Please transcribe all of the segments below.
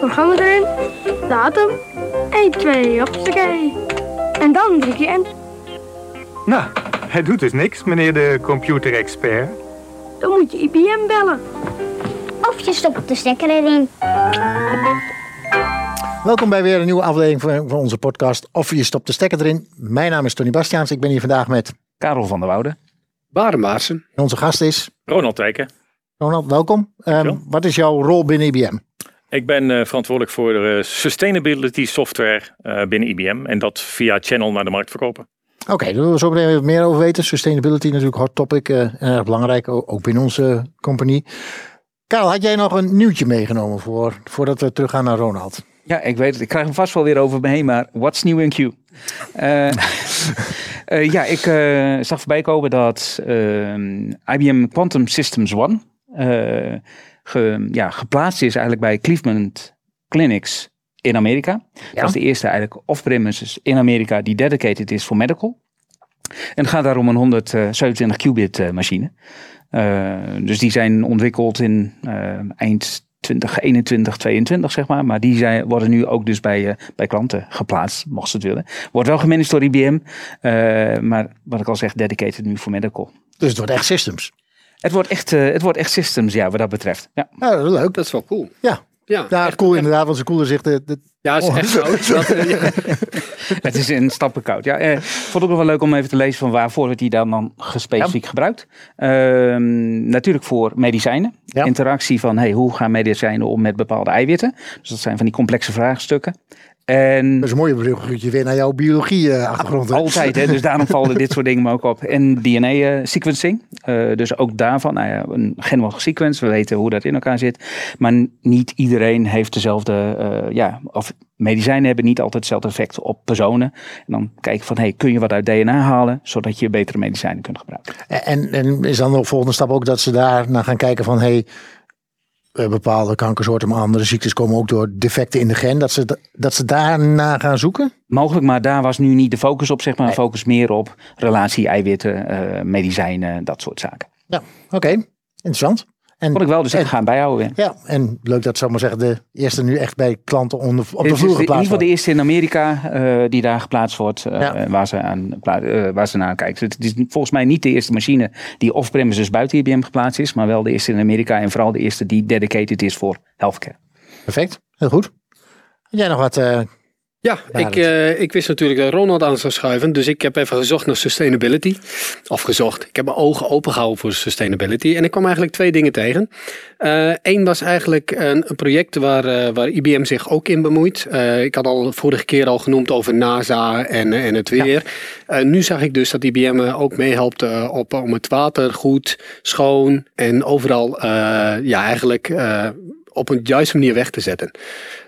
programma erin, datum, 1, 2, hoppakee. En dan druk je in. Nou, hij doet dus niks, meneer de computerexpert. Dan moet je IBM bellen. Of je stopt de stekker erin. Welkom bij weer een nieuwe aflevering van onze podcast. Of je stopt de stekker erin. Mijn naam is Tony Bastiaans. Ik ben hier vandaag met Karel van der Woude. Baren Maarsen. en onze gast is Ronald Wijken. Ronald. Welkom. Ehm, Dankjewel. wat is jouw rol binnen IBM? Ik ben eh, verantwoordelijk voor de sustainability software eh, binnen IBM. En dat via Channel naar de markt verkopen. Oké, daar willen we zo meteen wat meer over weten. Sustainability natuurlijk hot topic. eh, en erg belangrijk, ook binnen onze compagnie. Karel, had jij nog een nieuwtje meegenomen voor, voordat we teruggaan naar Ronald? Ja, ik weet het. Ik krijg hem vast wel weer over me heen, maar what's new in Q? Eh, eh, ja, ik eh, zag voorbij komen dat ehm, IBM Quantum Systems One eh, ge- ja, geplaatst is eigenlijk bij Cleveland Clinics in Amerika. Dat is de eerste eigenlijk off-premises in Amerika die dedicated is voor medical. En het gaat daar om een 127 qubit eh, machine. Eh, dus die zijn ontwikkeld in eh, eind 2021, 22 zeg maar. Maar die zijn, worden nu ook dus bij, bij klanten geplaatst, mochten ze het willen. Wordt wel gemanaged door IBM. maar wat ik al zeg, dedicated nu voor medical. Dus het wordt echt systems. Het wordt echt, eh, het wordt echt systems, ja, wat dat betreft. Ja. Ja, leuk. Dat is wel cool. Ja. Ja, Ja, echt- cool inderdaad, want ze koelen zich de, de Ja, het is Oh. echt zo. Dat, eh, ja. Het is in stappen koud. Ja, eh, vond ik ook wel leuk om even te lezen van waarvoor wordt die dan, dan specifiek gebruikt. Ehm, natuurlijk voor medicijnen. Ja. Interactie van hey, hoe gaan medicijnen om met bepaalde eiwitten. Dus dat zijn van die complexe vraagstukken. En Dat is een mooie bruggetje weer naar jouw biologie-achtergrond. altijd, hè, dus daarom vallen dit soort dingen me ook op. En DNA-sequencing. dus ook daarvan, nou ja, een genome sequence. We weten hoe dat in elkaar zit. Maar niet iedereen heeft dezelfde, eh, ja, of medicijnen hebben niet altijd hetzelfde effect op personen. En dan kijken van, hey, kun je wat uit DNA halen, zodat je betere medicijnen kunt gebruiken. En, en is dan de volgende stap ook dat ze daar naar gaan kijken van hey, eh, bepaalde kankersoorten, maar andere ziektes komen ook door defecten in de gen. Dat ze, da- dat ze daarna gaan zoeken? Mogelijk, maar daar was nu niet de focus op, zeg maar. Focus meer op relatie, eiwitten, eh, medicijnen, dat soort zaken. Ja, oké. Interessant. En, Vond ik wel, dus ik en- ga hem bijhouden weer. Ja, en leuk dat, zou ik maar zeggen, de eerste nu echt bij klanten onder, op de vloer de- in ieder geplaatst geval de eerste in Amerika eh, die daar geplaatst wordt, eh, Ja. waar, ze aan, eh, waar ze naar kijken. Het is volgens mij niet de eerste machine die off-premises buiten IBM geplaatst is, maar wel de eerste in Amerika en vooral de eerste die dedicated is voor healthcare. Perfect, heel goed. Had jij nog wat? Eh, ja ik, eh, ik wist natuurlijk dat Ronald aan zou schuiven. Dus ik heb even gezocht naar sustainability. Of gezocht. Ik heb mijn ogen open gehouden voor sustainability. En ik kwam eigenlijk twee dingen tegen. Eén was eigenlijk een, een project waar, eh, waar IBM zich ook in bemoeit. Eh, ik had al vorige keer al genoemd over NASA en, eh, en het weer. Eh, nu zag ik dus dat IBM eh, ook meehelpt eh, op, om het water goed, schoon en overal eh, ja, eigenlijk eh, op een juiste manier weg te zetten.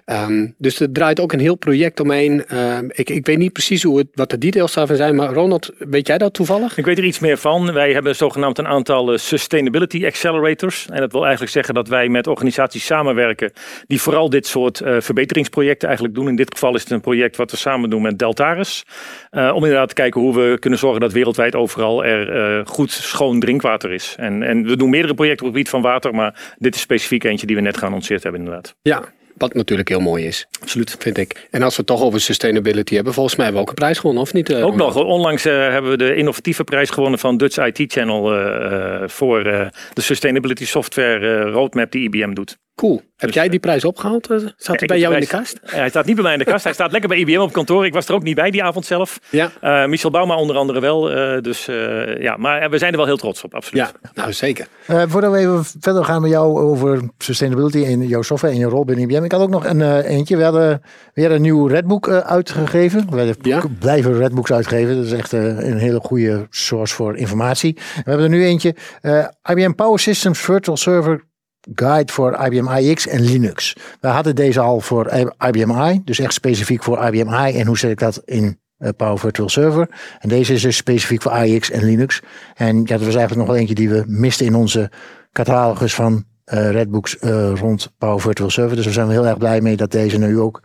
Ehm, dus er draait ook een heel project omheen. Ehm, ik, ik weet niet precies hoe het, wat de details daarvan zijn, maar Ronald, weet jij dat toevallig? Ik weet er iets meer van. Wij hebben zogenaamd een aantal eh, sustainability accelerators. En dat wil eigenlijk zeggen dat wij met organisaties samenwerken die vooral dit soort eh, verbeteringsprojecten eigenlijk doen. In dit geval is het een project wat we samen doen met Deltaris. Eh, om inderdaad te kijken hoe we kunnen zorgen dat wereldwijd overal er goed schoon drinkwater is. En, en we doen meerdere projecten op het gebied van water, maar dit is specifiek eentje die we net geannonceerd hebben inderdaad. Ja, wat natuurlijk heel mooi is. Absoluut. Vind ik. En als we het toch over sustainability hebben, volgens mij hebben we ook een prijs gewonnen, of niet? eh, Ook nog, onlangs eh, hebben we de innovatieve prijs gewonnen van Dutch IT Channel eh, eh, voor eh, de sustainability software roadmap die IBM doet. Cool. Heb jij die prijs opgehaald? Eh, Zat Ja, hij bij jou in de kast? Hij staat niet bij mij in de kast, hij staat lekker bij IBM op kantoor. Ik was er ook niet bij die avond zelf. Ja. Eh, Michel Bauma onder andere wel. eh, dus eh, ja, maar we zijn er wel heel trots op, absoluut. Ja, nou zeker. eh, voordat we even verder gaan met jou over sustainability en jouw software en je rol binnen IBM. Ik had ook nog een eh, eentje. We hadden weer een nieuw Redbook eh, uitgegeven. We Ja. blijven Redbooks uitgeven. Dat is echt eh, een hele goede source voor informatie. We hebben er nu eentje. eh, IBM Power Systems Virtual Server Guide voor IBM iX en Linux. We hadden deze al voor IBM i, dus echt specifiek voor IBM i. En hoe zet ik dat in eh, Power Virtual Server? En deze is dus specifiek voor iX en Linux. En ja, dat was eigenlijk nog wel eentje die we misten in onze catalogus van eh, Redbooks eh, rond Power Virtual Server. Dus we zijn heel erg blij mee dat deze nu ook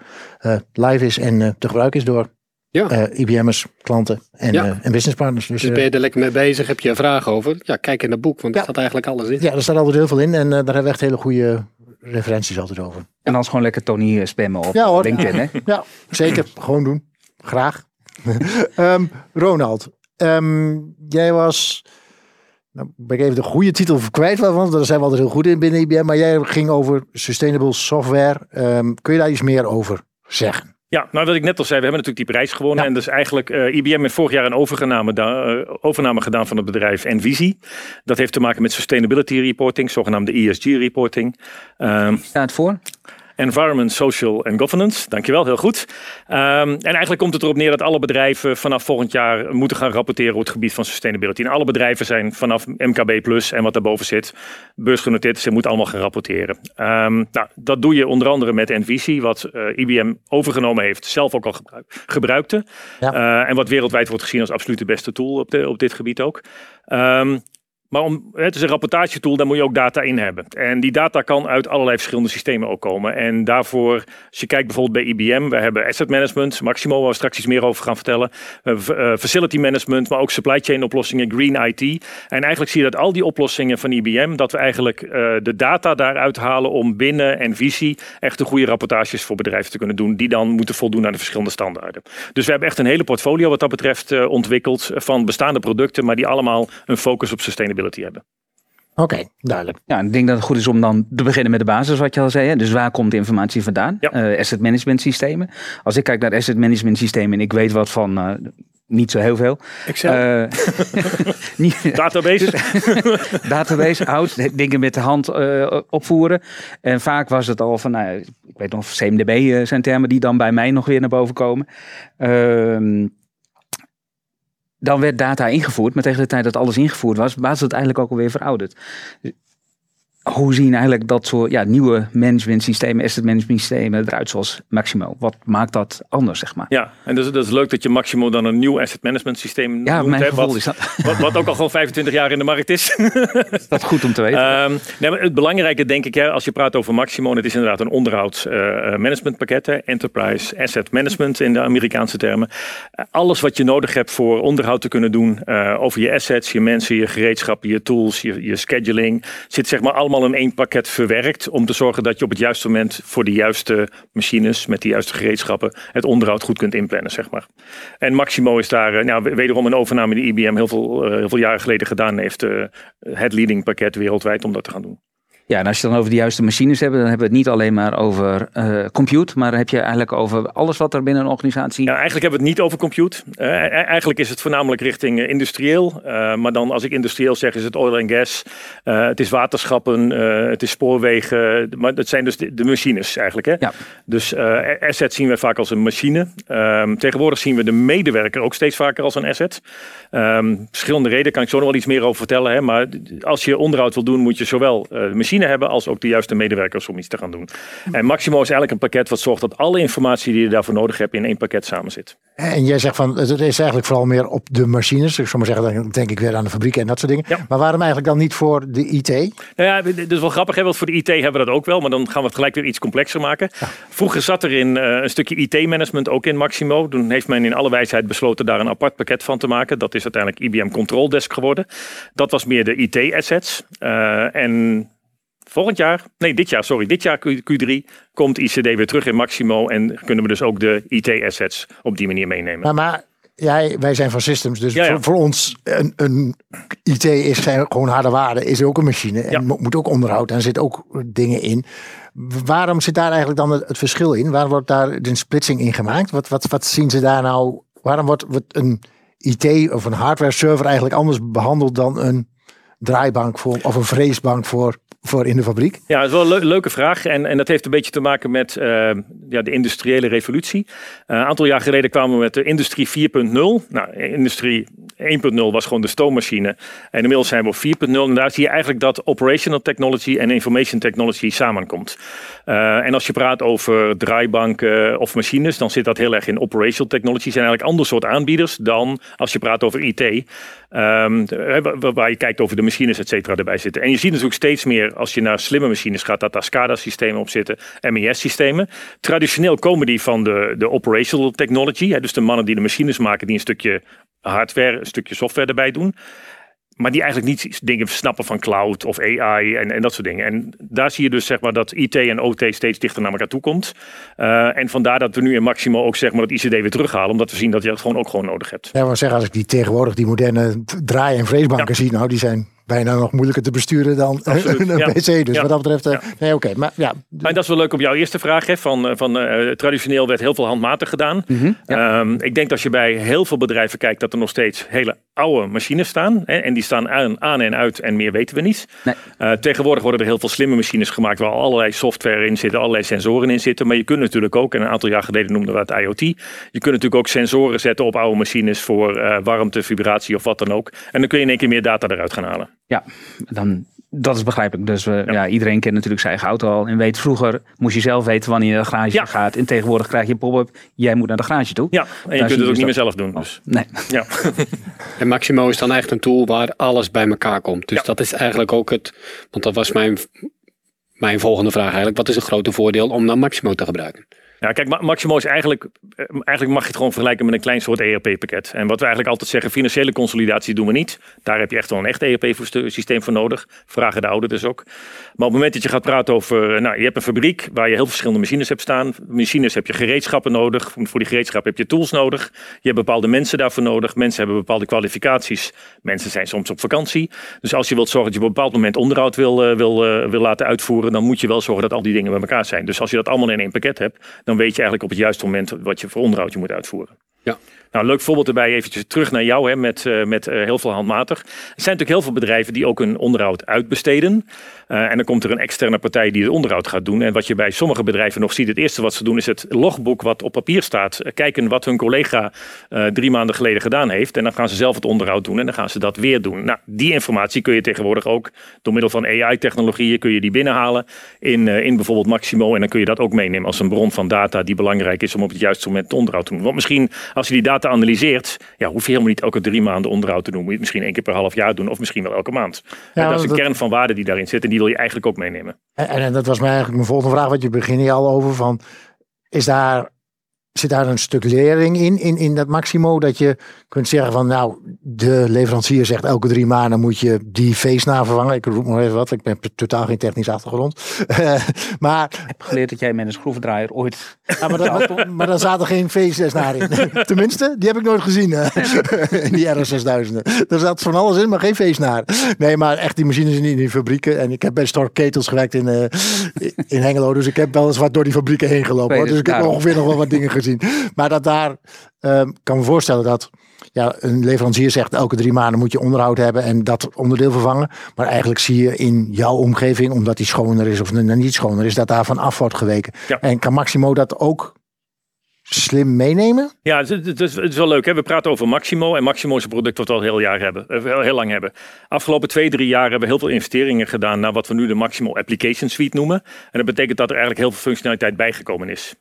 live is en te gebruiken is door Ja. eh, IBM'ers, klanten en, Ja. eh, en businesspartners. Dus, Dus eh, ben je er lekker mee bezig? Heb je een vraag over? Ja, kijk in het boek, want er Ja. staat eigenlijk alles in. ja, er staat altijd heel veel in en eh, daar hebben we echt hele goede referenties altijd over. En anders gewoon lekker Tony eh, spammen op Ja, hoor. LinkedIn. Hè? Ja, zeker. Gewoon doen. Graag. Ehm, Ronald, ehm, jij was. Nou, ben ik even de goede titel kwijt, want daar zijn we altijd heel goed in binnen IBM. Maar jij ging over sustainable software. Ehm, kun je daar iets meer over zeggen? Ja, nou wat ik net al zei, we hebben natuurlijk die prijs gewonnen. Ja. En dus eigenlijk, eh, IBM heeft vorig jaar een overname, da- eh, overname gedaan van het bedrijf Envisie. Dat heeft te maken met sustainability reporting, zogenaamde ESG reporting. Ehm, Staat voor. Environment, Social en Governance. Dankjewel, heel goed. Ehm, en eigenlijk komt het erop neer dat alle bedrijven vanaf volgend jaar moeten gaan rapporteren op het gebied van sustainability. En alle bedrijven zijn vanaf MKB Plus en wat daarboven zit, beursgenoteerd. Ze moeten allemaal gaan rapporteren. Ehm, nou, dat doe je onder andere met Envisie, wat eh, IBM overgenomen heeft, zelf ook al gebruik- gebruikte. Ja. Eh, en wat wereldwijd wordt gezien als absoluut de beste tool op, de, op dit gebied ook. Ehm, maar om, het is een rapportagetool, daar moet je ook data in hebben. En die data kan uit allerlei verschillende systemen ook komen. En daarvoor, als je kijkt bijvoorbeeld bij IBM, we hebben asset management, Maximo, waar we straks iets meer over gaan vertellen. Eh, facility management, maar ook supply chain oplossingen, green IT. En eigenlijk zie je dat al die oplossingen van IBM, dat we eigenlijk eh, de data daaruit halen om binnen en visie echt de goede rapportages voor bedrijven te kunnen doen, die dan moeten voldoen aan de verschillende standaarden. Dus we hebben echt een hele portfolio wat dat betreft eh, ontwikkeld van bestaande producten, maar die allemaal een focus op sustainability hebben. Oké, duidelijk. Ja, ik denk dat het goed is om dan te beginnen met de basis, wat je al zei. Hè? Dus waar komt de informatie vandaan? Ja. Eh, asset management systemen. Als ik kijk naar asset management systemen en ik weet wat van, eh, niet zo heel veel. Excel. Eh, niet, Database. database, oud, dingen met de hand eh, opvoeren. En vaak was het al van, nou, ja, ik weet nog, CMDB eh, zijn termen die dan bij mij nog weer naar boven komen. Ehm, dan werd data ingevoerd, maar tegen de tijd dat alles ingevoerd was, was het eigenlijk ook alweer verouderd. Hoe zien eigenlijk dat soort ja, nieuwe management systemen, asset management systemen eruit zoals Maximo? Wat maakt dat anders, zeg maar? Ja, en dus, dat is leuk dat je Maximo dan een nieuw asset management systeem Ja, noemt. mijn hè, gevoel wat, is dat, wat, wat ook al gewoon 25 jaar in de markt is. dat goed om te weten. Ehm, nee, maar het belangrijke denk ik, hè, als je praat over Maximo, het is inderdaad een onderhoudsmanagementpakket, hè, enterprise asset management in de Amerikaanse termen. Eh, alles wat je nodig hebt voor onderhoud te kunnen doen eh, over je assets, je mensen, je gereedschappen, je tools, je, je scheduling, zit zeg maar allemaal in één pakket verwerkt om te zorgen dat je op het juiste moment voor de juiste machines met de juiste gereedschappen het onderhoud goed kunt inplannen, zeg maar. En Maximo is daar eh, nou, wederom een overname die IBM heel veel, eh, heel veel jaren geleden gedaan heeft. eh, het leading pakket wereldwijd om dat te gaan doen. Ja, en als je dan over de juiste machines hebt, dan hebben we het niet alleen maar over eh, compute, maar dan heb je eigenlijk over alles wat er binnen een organisatie. Ja, eigenlijk hebben we het niet over compute. Eh, e- eigenlijk is het voornamelijk richting eh, industrieel. Maar dan als ik industrieel zeg, is het oil en gas. Het is waterschappen, het is spoorwegen. Maar dat zijn dus de, de machines eigenlijk. Hè? Ja. Dus asset zien we vaak als een machine. Ehm, tegenwoordig zien we de medewerker ook steeds vaker als een asset. Ehm, verschillende redenen kan ik zo nog wel iets meer over vertellen. Hè? Maar als je onderhoud wil doen, moet je zowel de machine hebben als ook de juiste medewerkers om iets te gaan doen. En Maximo is eigenlijk een pakket wat zorgt dat alle informatie die je daarvoor nodig hebt in één pakket samen zit. En jij zegt van, het is eigenlijk vooral meer op de machines. Ik zou maar zeggen, dan denk ik weer aan de fabrieken en dat soort dingen. Ja. Maar waarom eigenlijk dan niet voor de IT? Nou ja, is wel grappig, hè? want voor de IT hebben we dat ook wel, maar dan gaan we het gelijk weer iets complexer maken. Vroeger zat er in eh, een stukje IT-management ook in Maximo. Toen heeft men in alle wijsheid besloten daar een apart pakket van te maken. Dat is uiteindelijk IBM Control Desk geworden. Dat was meer de IT-assets. en volgend jaar, nee dit jaar, sorry, dit jaar Q- Q3 komt ICD weer terug in Maximo en kunnen we dus ook de IT-assets op die manier meenemen. Maar, maar jij, wij zijn van systems, dus Ja, ja. Voor, voor ons een, een IT is zijn gewoon harde waarde, is ook een machine en Ja. mo- moet ook onderhoud en zitten ook dingen in. Waarom zit daar eigenlijk dan het, het verschil in? Waarom wordt daar een splitsing in gemaakt? Wat, wat, wat zien ze daar nou? Waarom wordt, wordt een IT of een hardware server eigenlijk anders behandeld dan een draaibank voor, of een vreesbank voor, voor in de fabriek? Ja, dat is wel een leu- leuke vraag. En, en dat heeft een beetje te maken met eh, ja, de industriële revolutie. Eh, een aantal jaar geleden kwamen we met de Industrie 4.0. Nou, Industrie 1.0 was gewoon de stoommachine. En inmiddels zijn we op 4.0. En daar zie je eigenlijk dat operational technology en information technology samenkomt. Eh, en als je praat over draaibanken of machines, dan zit dat heel erg in operational technology. zijn eigenlijk ander soort aanbieders dan als je praat over IT. Ehm, waar- waar je kijkt over de machines, et cetera, erbij zitten. En je ziet natuurlijk steeds meer, als je naar slimme machines gaat, dat daar SCADA-systemen op zitten, MES-systemen. Traditioneel komen die van de, de operational technology. Hè, dus de mannen die de machines maken, die een stukje hardware, een stukje software erbij doen. Maar die eigenlijk niet dingen snappen van cloud of AI en, en dat soort dingen. En daar zie je dus zeg maar, dat IT en OT steeds dichter naar elkaar toe komt. Uh, en vandaar dat we nu in Maximo ook zeg maar, dat ICD weer terughalen. Omdat we zien dat je dat gewoon ook gewoon nodig hebt. Ja, maar zeggen, als ik die tegenwoordig die moderne draai- en vreesbanken zie, nou die zijn bijna nog moeilijker te besturen dan een ja. PC. Dus wat dat betreft, uh, nee oké. Maar ja. Maar dat is wel leuk op jouw eerste vraag. Hè, van, eh, van uh, traditioneel werd heel veel handmatig gedaan. Mhm, um, ik denk als je bij heel veel bedrijven kijkt dat er nog steeds hele oude machines staan. Hè, en die staan aan, aan en uit en meer weten we niet. Nee. Uh, tegenwoordig worden er heel veel slimme machines gemaakt waar allerlei software in zitten, allerlei sensoren in zitten. Maar je kunt natuurlijk ook, en een aantal jaar geleden noemden we het IoT. Je kunt natuurlijk ook sensoren zetten op oude machines voor uh, warmte, vibratie of wat dan ook. En dan kun je in één keer meer data eruit gaan halen. Ja, dan, dat is begrijpelijk. Dus we, ja. ja. iedereen kent natuurlijk zijn eigen auto al. En weet vroeger moest je zelf weten wanneer je naar de garage Ja. gaat. En tegenwoordig krijg je een pop-up. Jij moet naar de garage toe. Ja, en je Daar kunt het ook je niet meer dus zelf doen. Dus. Nee. Ja. En Maximo is dan echt een tool waar alles bij elkaar komt. Dus Ja. dat is eigenlijk ook het. Want dat was mijn, mijn volgende vraag eigenlijk. Wat is het grote voordeel om dan Maximo te gebruiken? Ja, kijk, Ma- Maximo is eigenlijk, eh, eigenlijk mag je het gewoon vergelijken met een klein soort ERP-pakket. En wat we eigenlijk altijd zeggen, financiële consolidatie doen we niet. Daar heb je echt wel een echt ERP-systeem voor nodig. Vragen de auditors ook. Maar op het moment dat je gaat praten over, eh, nou, je hebt een fabriek waar je heel verschillende machines hebt staan. Machines heb je gereedschappen nodig. Voor die gereedschappen heb je tools nodig. Je hebt bepaalde mensen daarvoor nodig. Mensen hebben bepaalde kwalificaties. Mensen zijn soms op vakantie. Dus als je wilt zorgen dat je op een bepaald moment onderhoud wil, eh, wil, eh, wil laten uitvoeren, dan moet je wel zorgen dat al die dingen bij elkaar zijn. Dus als je dat allemaal in één pakket hebt, dan weet je eigenlijk op het juiste moment wat je voor onderhoud je moet uitvoeren. Ja. Nou, leuk voorbeeld erbij, eventjes terug naar jou hè, met, eh, met eh, heel veel handmatig. Er zijn natuurlijk heel veel bedrijven die ook een onderhoud uitbesteden. Eh, en dan komt er een externe partij die het onderhoud gaat doen. En wat je bij sommige bedrijven nog ziet, het eerste wat ze doen is het logboek wat op papier staat. kijken wat hun collega drie maanden geleden gedaan heeft. En dan gaan ze zelf het onderhoud doen en dan gaan ze dat weer doen. Nou, die informatie kun je tegenwoordig ook door middel van AI-technologieën kun je die binnenhalen in, in bijvoorbeeld Maximo. En dan kun je dat ook meenemen als een bron van data die belangrijk is om op het juiste moment het onderhoud te doen. Want misschien als je die data analyseert, ja, hoef je helemaal niet elke drie maanden onderhoud te doen. Moet je het misschien één keer per half jaar doen of misschien wel elke maand. Dat is een dat- kern van waarde die daarin zit en die wil je eigenlijk ook meenemen. En, en dat was mij eigenlijk mijn volgende vraag, want je begint hier al over van, is daar, zit daar een stuk lering in, in, in dat Maximo, dat je kunt zeggen van, nou, de leverancier zegt elke drie maanden moet je die feestnaam vervangen. Ik roep nog even wat, ik ben totaal geen technisch achtergrond. maar, Ik heb geleerd dat jij met een schroevendraaier ooit... ja, maar, dat, maar daar zaten geen feestnaar in. Tenminste, die heb ik nooit gezien in die R6000. Er zat van alles in, maar geen feestnaar. Nee, maar echt die machines in die, in die fabrieken. En ik heb bij Stork Ketels gewerkt in, eh, in Hengelo, dus ik heb wel eens wat door die fabrieken heen gelopen. hoor. Dus ik heb ongeveer nog wel wat dingen gezien. Maar dat daar, ehm, kan me voorstellen dat ja, een leverancier zegt elke drie maanden moet je onderhoud hebben en dat onderdeel vervangen. Maar eigenlijk zie je in jouw omgeving, omdat die schoner is of niet schoner is, dat daarvan af wordt geweken. Ja. En kan Maximo dat ook slim meenemen? Ja, het, is- het is, het is wel leuk. Hè? We praten over Maximo. En Maximo is een product wat we al heel, jaar hebben, eh, heel, heel lang hebben. Afgelopen twee, drie jaar hebben we heel veel investeringen gedaan naar wat we nu de Maximo Application Suite noemen. En dat betekent dat er eigenlijk heel veel functionaliteit bijgekomen is.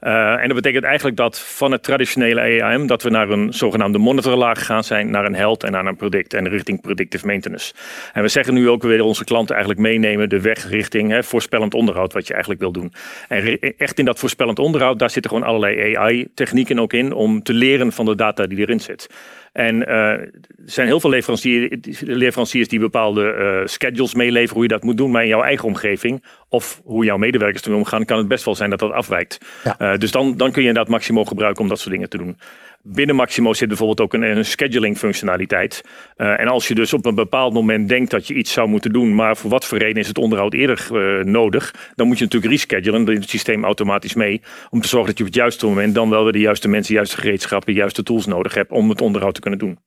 Eh, en dat betekent eigenlijk dat van het traditionele AIM dat we naar een zogenaamde monitorlaag gaan zijn, naar een health en naar een product en richting predictive maintenance. En we zeggen nu ook weer onze klanten eigenlijk meenemen de weg richting hè, voorspellend onderhoud wat je eigenlijk wil doen. En re- echt in dat voorspellend onderhoud, daar zitten gewoon allerlei AI-technieken ook in om te leren van de data die erin zit. En eh, er zijn heel veel leveranciers, leveranciers die bepaalde eh, schedules meeleveren hoe je dat moet doen. Maar in jouw eigen omgeving of hoe jouw medewerkers ermee omgaan, kan het best wel zijn dat dat afwijkt. Ja. Eh, dus dan, dan kun je inderdaad Maximo gebruiken om dat soort dingen te doen. Binnen Maximo zit bijvoorbeeld ook een, een scheduling functionaliteit. Eh, en als je dus op een bepaald moment denkt dat je iets zou moeten doen, maar voor wat voor reden is het onderhoud eerder eh, nodig, dan moet je natuurlijk reschedulen, dan doet het systeem automatisch mee, om te zorgen dat je op het juiste moment dan wel weer de juiste mensen, juiste gereedschappen, juiste tools nodig hebt om het onderhoud te kunnen doen.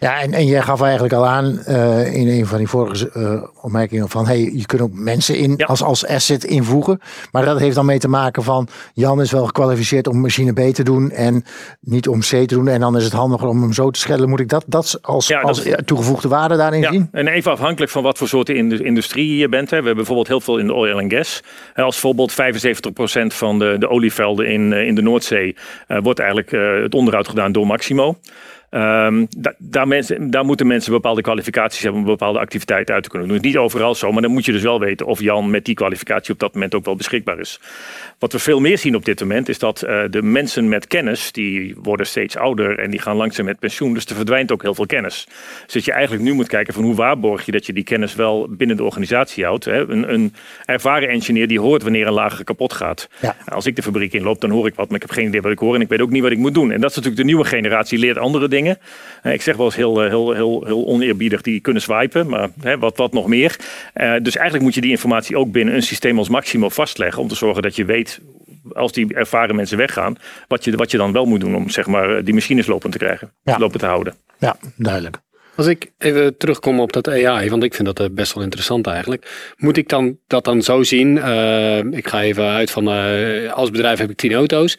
Ja, en, en jij gaf eigenlijk al aan eh, in een van die vorige eh, opmerkingen van hey, je kunt ook mensen in Ja. als, als asset invoegen. Maar dat heeft dan mee te maken van Jan is wel gekwalificeerd om machine B te doen en niet om C te doen. En dan is het handiger om hem zo te schellen. Moet ik dat, dat als, Ja, dat als is- toegevoegde waarde daarin Ja, zien? en even afhankelijk van wat voor de industrie je bent. Hè. We hebben bijvoorbeeld heel veel in de oil en gas. Hè, Als voorbeeld 75% van de, de olievelden in, eh, in de Noordzee eh, wordt eigenlijk eh, het onderhoud gedaan door Maximo. Ehm, da- daar, mensen, daar moeten mensen bepaalde kwalificaties hebben om bepaalde activiteiten uit te kunnen doen. Het is niet overal zo, maar dan moet je dus wel weten of Jan met die kwalificatie op dat moment ook wel beschikbaar is. Wat we veel meer zien op dit moment is dat eh, de mensen met kennis, die worden steeds ouder en die gaan langzaam met pensioen. Dus er verdwijnt ook heel veel kennis. Dus dat je eigenlijk nu moet kijken van hoe waarborg je dat je die kennis wel binnen de organisatie houdt. Hè? Een, een ervaren engineer die hoort wanneer een lager kapot gaat. Ja. Als ik de fabriek inloop, dan hoor ik wat, maar ik heb geen idee wat ik hoor en ik weet ook niet wat ik moet doen. En dat is natuurlijk de nieuwe generatie, leert andere dingen. Eh, ik zeg wel eens heel, eh, heel, heel, heel oneerbiedig, die kunnen swipen, maar hè, wat, wat nog meer. Eh, dus eigenlijk moet je die informatie ook binnen een systeem als Maximo vastleggen om te zorgen dat je weet als die ervaren mensen weggaan, wat je, wat je dan wel moet doen om zeg maar, die machines lopend te krijgen, Ja. lopen te houden. Ja, duidelijk. Als ik even terugkom op dat AI, want ik vind dat best wel interessant eigenlijk. Moet ik dan dat dan zo zien? Ik ga even uit van, eh, als bedrijf heb ik tien auto's.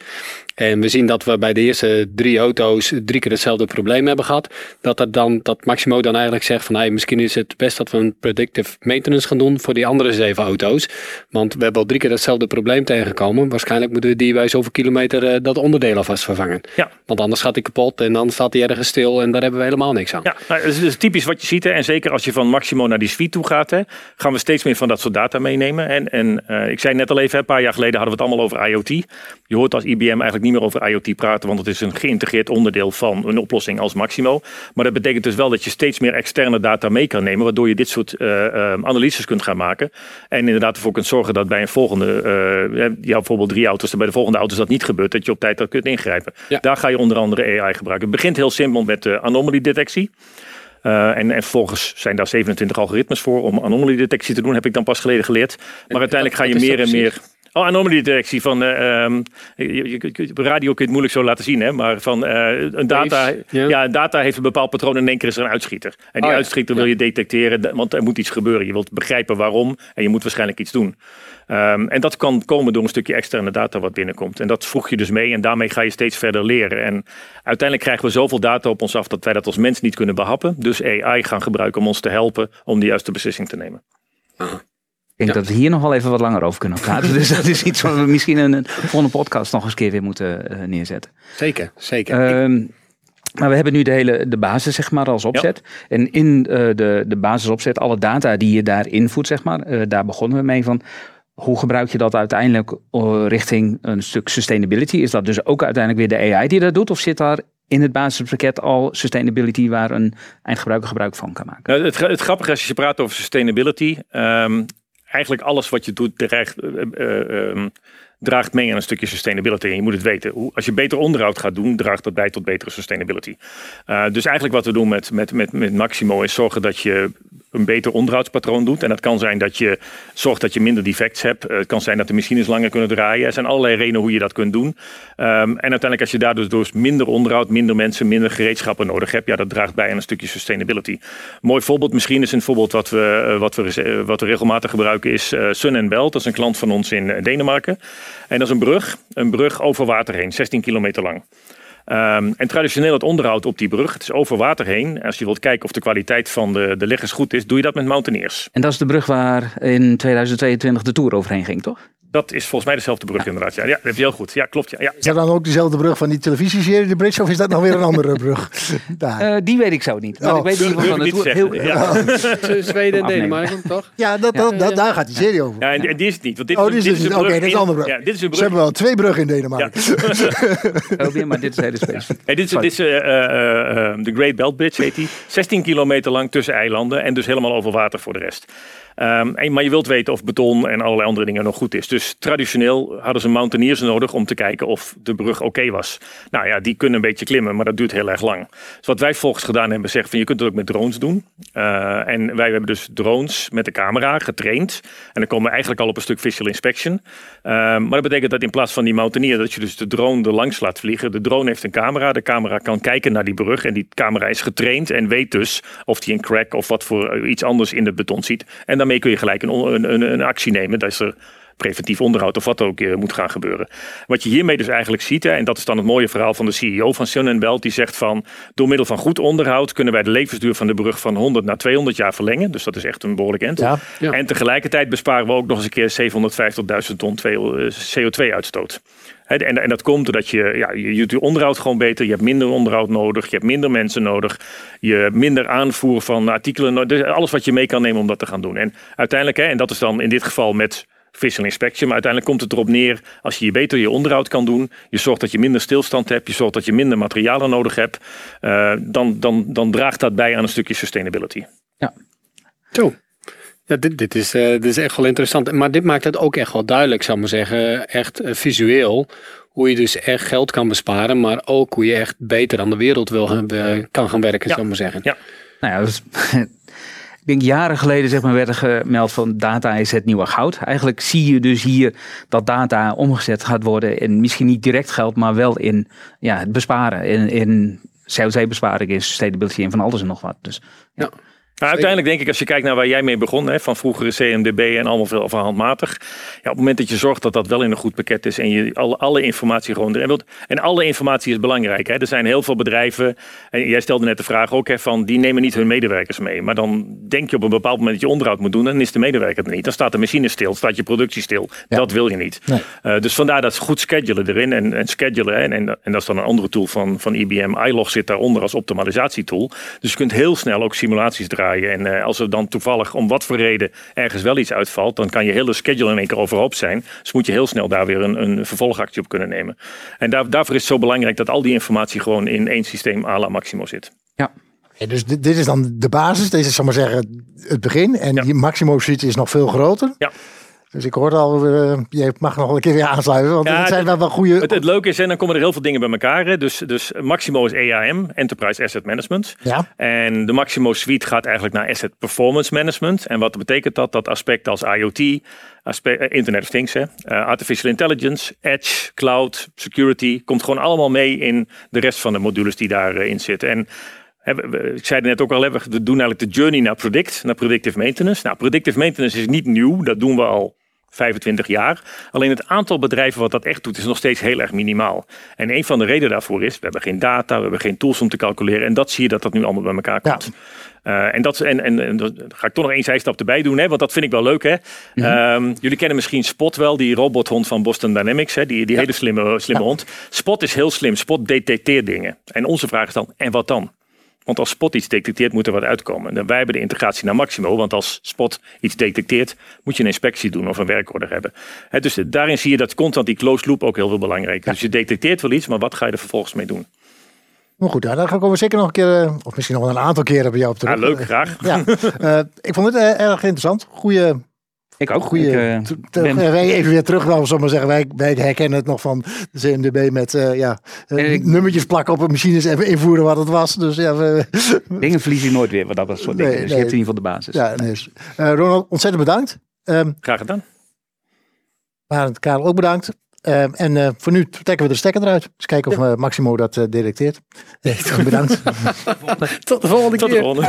En we zien dat we bij de eerste drie auto's drie keer hetzelfde probleem hebben gehad. Dat, er dan, dat Maximo dan eigenlijk zegt van, hey, misschien is het best dat we een predictive maintenance gaan doen voor die andere zeven auto's. Want we hebben al drie keer hetzelfde probleem tegengekomen. Waarschijnlijk moeten we die bij zoveel kilometer eh, dat onderdeel alvast vervangen. Ja. Want anders gaat die kapot en dan staat die ergens stil en daar hebben we helemaal niks aan. Ja, nou, dat is typisch wat je ziet. Hè. En zeker als je van Maximo naar die suite toe gaat, hè, gaan we steeds meer van dat soort data meenemen. En, en eh, ik zei net al even, een paar jaar geleden hadden we het allemaal over IoT. Je hoort als IBM eigenlijk niet meer over IoT praten, want het is een geïntegreerd onderdeel van een oplossing als Maximo. Maar dat betekent dus wel dat je steeds meer externe data mee kan nemen, waardoor je dit soort eh, eh, analyses kunt gaan maken. En inderdaad ervoor kunt zorgen dat bij een volgende, eh, ja, bijvoorbeeld drie auto's, bij de volgende auto's dat niet gebeurt, dat je op tijd dat kunt ingrijpen. Ja. Daar ga je onder andere AI gebruiken. Het begint heel simpel met uh, anomaly detectie. Uh, en, en vervolgens zijn daar 27 algoritmes voor om anomaly detectie te doen, heb ik dan pas geleden geleerd. Maar uiteindelijk ga je wat is meer en. Oh, anomaly detectie van uh, je, je, je, op radio kun je het moeilijk zo laten zien, hè? Maar van uh, een data, Ja. data heeft een bepaald patroon en in één keer is er een uitschieter. En die Oh ja, uitschieter ja. wil je detecteren, want er moet iets gebeuren. Je wilt begrijpen waarom en je moet waarschijnlijk iets doen. Um, en dat kan komen door een stukje externe data wat binnenkomt. En dat voeg je dus mee en daarmee ga je steeds verder leren. En uiteindelijk krijgen we zoveel data op ons af dat wij dat als mens niet kunnen behappen. Dus AI gaan gebruiken om ons te helpen om de juiste beslissing te nemen. Ik denk dat we hier nog wel even wat langer over kunnen praten. dus dat is iets wat we misschien in een volgende podcast nog eens een keer weer moeten uh, neerzetten. Zeker, zeker. Um, maar we hebben nu de hele de basis zeg maar als opzet. Ja. En in uh, de, de basisopzet, alle data die je daar invoert, zeg maar, uh, daar begonnen we mee van. Hoe gebruik je dat uiteindelijk richting een stuk sustainability? Is dat dus ook uiteindelijk weer de AI die dat doet? Of zit daar in het basispakket al sustainability waar een eindgebruiker gebruik van kan maken? Nou, het, het grappige is als je praat over sustainability. Um, eigenlijk alles wat je doet dreigt, um, draagt mee aan een stukje sustainability. En je moet het weten. Als je beter onderhoud gaat doen, draagt dat bij tot betere sustainability. Dus eigenlijk wat we doen met, met, met, met Maximo is zorgen dat je een beter onderhoudspatroon doet. En dat kan zijn dat je zorgt dat je minder defects hebt. Het kan zijn dat de machines langer kunnen draaien. Er zijn allerlei redenen hoe je dat kunt doen. Um, en uiteindelijk als je daardoor dus minder onderhoud, minder mensen, minder gereedschappen nodig hebt. Ja, dat draagt bij aan een stukje sustainability. Mooi voorbeeld misschien is een voorbeeld wat we, uh, wat we, wat we regelmatig gebruiken is uh, Sun Belt. Dat is een klant van ons in Denemarken. En dat is een brug. Een brug over water heen, 16 kilometer lang. Um, en traditioneel het onderhoud op die brug, het is over water heen. Als je wilt kijken of de kwaliteit van de, de leggers goed is, doe je dat met mountaineers. En dat is de brug waar in 2022 de Tour overheen ging, toch? Dat is volgens mij dezelfde brug ja. inderdaad. Ja, ja, dat heb je heel goed. Ja, klopt. Ja, ja. Is dat dan ook dezelfde brug van die televisieserie De Bridge? Of is dat nog weer een andere brug? Uh, die weet ik zo niet. Maar oh. ik weet niet van de Tour. Heel, ja. Zweden en Denemarken, toch? Ja, dat, dat, dat, daar gaat die serie over. Ja, en, en die is het niet. Want dit oh, is, dit is, dit is Oké, okay, dit is een andere brug. Ja, dit is een brug. Ze hebben wel twee bruggen in Denemarken. Ja. maar dit is hele specifiek. Dit is, dit is uh, uh, de Great Belt Bridge, heet die. 16 kilometer lang tussen eilanden en dus helemaal over water voor de rest. En, maar je wilt weten of beton en allerlei andere dingen nog goed is. Dus traditioneel hadden ze mountaineers nodig om te kijken of de brug oké was. Nou ja, die kunnen een beetje klimmen, maar dat duurt heel erg lang. Dus wat wij volgens gedaan hebben, zeggen van je kunt het ook met drones doen. Uh, en wij hebben dus drones met de camera getraind. En dan komen we eigenlijk al op een stuk visual inspection. Uh, maar dat betekent dat in plaats van die mountaineer, dat je dus de drone er langs laat vliegen. De drone heeft een camera. De camera kan kijken naar die brug. En die camera is getraind en weet dus of die een crack of wat voor iets anders in het beton ziet. En daarmee kun je gelijk een, een, een, een actie nemen. Dat is er preventief onderhoud of wat ook eh, moet gaan gebeuren. Wat je hiermee dus eigenlijk ziet, hè, en dat is dan het mooie verhaal van de CEO van Sun Belt, die zegt van door middel van goed onderhoud kunnen wij de levensduur van de brug van 100 naar 200 jaar verlengen. Dus dat is echt een behoorlijk end. Ja. Ja. En tegelijkertijd besparen we ook nog eens een keer 750.000 ton CO2-uitstoot. En, en dat komt doordat je, ja, je, je onderhoud gewoon beter. Je hebt minder onderhoud nodig. Je hebt minder mensen nodig. Je hebt minder aanvoer van artikelen. Dus alles wat je mee kan nemen om dat te gaan doen. En uiteindelijk, hè, en dat is dan in dit geval met visual inspection. Maar uiteindelijk komt het erop neer, als je je beter je onderhoud kan doen. Je zorgt dat je minder stilstand hebt. Je zorgt dat je minder materialen nodig hebt. eh, dan, dan, dan draagt dat bij aan een stukje sustainability. Zo. Ja, dit, dit, is, eh, dit is echt wel interessant. Maar dit maakt het ook echt wel duidelijk, zou ik maar zeggen. Echt eh, visueel. Hoe je dus echt geld kan besparen. Maar ook hoe je echt beter aan de wereld wil kan gaan werken, Ja. zou ik maar zeggen. Ja. Nou ja, dus, ik denk jaren geleden zeg maar, werd er gemeld van data is het nieuwe goud. Eigenlijk zie je dus hier dat data omgezet gaat worden in misschien niet direct geld, maar wel in ja, het besparen. In, in CO2-besparing, in sustainability en van alles en nog wat. Dus Nou, uiteindelijk denk ik, als je kijkt naar waar jij mee begon, hè, van vroegere CMDB en allemaal veel van handmatig. Ja, op het moment dat je zorgt dat dat wel in een goed pakket is en je alle, alle informatie gewoon erin wilt. En alle informatie is belangrijk. Hè. Er zijn heel veel bedrijven, en jij stelde net de vraag ook, hè, van die nemen niet hun medewerkers mee. Maar dan denk je op een bepaald moment dat je onderhoud moet doen en dan is de medewerker er niet. Dan staat de machine stil, staat je productie stil. Dat wil je niet. Nee. Eh, dus vandaar dat goed schedulen erin en, en schedulen. hè, En, en, en dat is dan een andere tool van, van IBM. iLog zit daaronder als optimalisatietool. Dus je kunt heel snel ook simulaties draaien. En eh, als er dan toevallig om wat voor reden ergens wel iets uitvalt, dan kan je hele schedule in één keer overhoop zijn. Dus moet je heel snel daar weer een, een vervolgactie op kunnen nemen. En daar, daarvoor is het zo belangrijk dat al die informatie gewoon in één systeem à la Maximo zit. ja, Ja, dus dit, dit is dan de basis. Deze is, zal maar zeggen, het begin. En Ja. die Maximo suite is nog veel groter. Ja. Dus ik hoorde al, eh, je mag nog wel een keer weer aansluiten. Want Ja, het zijn wel wel goede... Het, het leuke is, en dan komen er heel veel dingen bij elkaar. Hè. Dus, dus Maximo is EAM, Enterprise Asset Management. ja, En de Maximo Suite gaat eigenlijk naar Asset Performance Management. En wat betekent dat? Dat aspecten als IoT, aspect, eh, Internet of Things, hè, eh, Artificial Intelligence, Edge, Cloud, Security, komt gewoon allemaal mee in de rest van de modules die daarin zitten. En ik zei het net ook al, we doen eigenlijk de journey naar Predict, naar Predictive Maintenance. Nou, Predictive Maintenance is niet nieuw, dat doen we al 25 jaar. Alleen het aantal bedrijven wat dat echt doet is nog steeds heel erg minimaal. En een van de redenen daarvoor is, we hebben geen data, we hebben geen tools om te calculeren. En dat zie je dat dat nu allemaal bij elkaar Ja. komt. Eh, en, dat, en, en, en dat ga ik toch nog één zijstap erbij doen, hè, want dat vind ik wel leuk. Hè. Ehm, jullie kennen misschien Spot wel, die robothond van Boston Dynamics, hè, die, die hele slimme, slimme hond. Spot is heel slim, Spot detecteert dingen. En onze vraag is dan, en wat dan? Want als Spot iets detecteert, moet er wat uitkomen. En wij hebben de integratie naar Maximo. Want als Spot iets detecteert, moet je een inspectie doen of een werkorder hebben. Dus daarin zie je dat constant die closed loop ook heel veel belangrijk is. Dus je detecteert wel iets, maar wat ga je er vervolgens mee doen? maar goed, daar gaan we zeker nog een keer, eh, of misschien nog wel een aantal keren bij jou op terug. Ja, leuk, graag. Ja, eh, ik vond het eh, erg interessant. Goeie, ik ook. goeie Ik, eh, ben- wij even weer terug, zo maar zeggen. Wij, wij herkennen het nog van de CMDB met eh, ja, eh, En ik- nummertjes plakken op een machines even invoeren wat het was. Dus ja, we, dingen verlies je nooit weer, wat dat soort dingen. Nee, dus nee. je hebt in ieder geval de basis. ja, nee, dus, eh, Ronald, ontzettend bedankt. Ehm Graag gedaan. Barend Karel ook bedankt. Ehm, en eh, voor nu trekken we de stekker eruit. Dus kijken of Maximo dat eh, detecteert. Bedankt. Tot de volgende Tot de keer. volgende.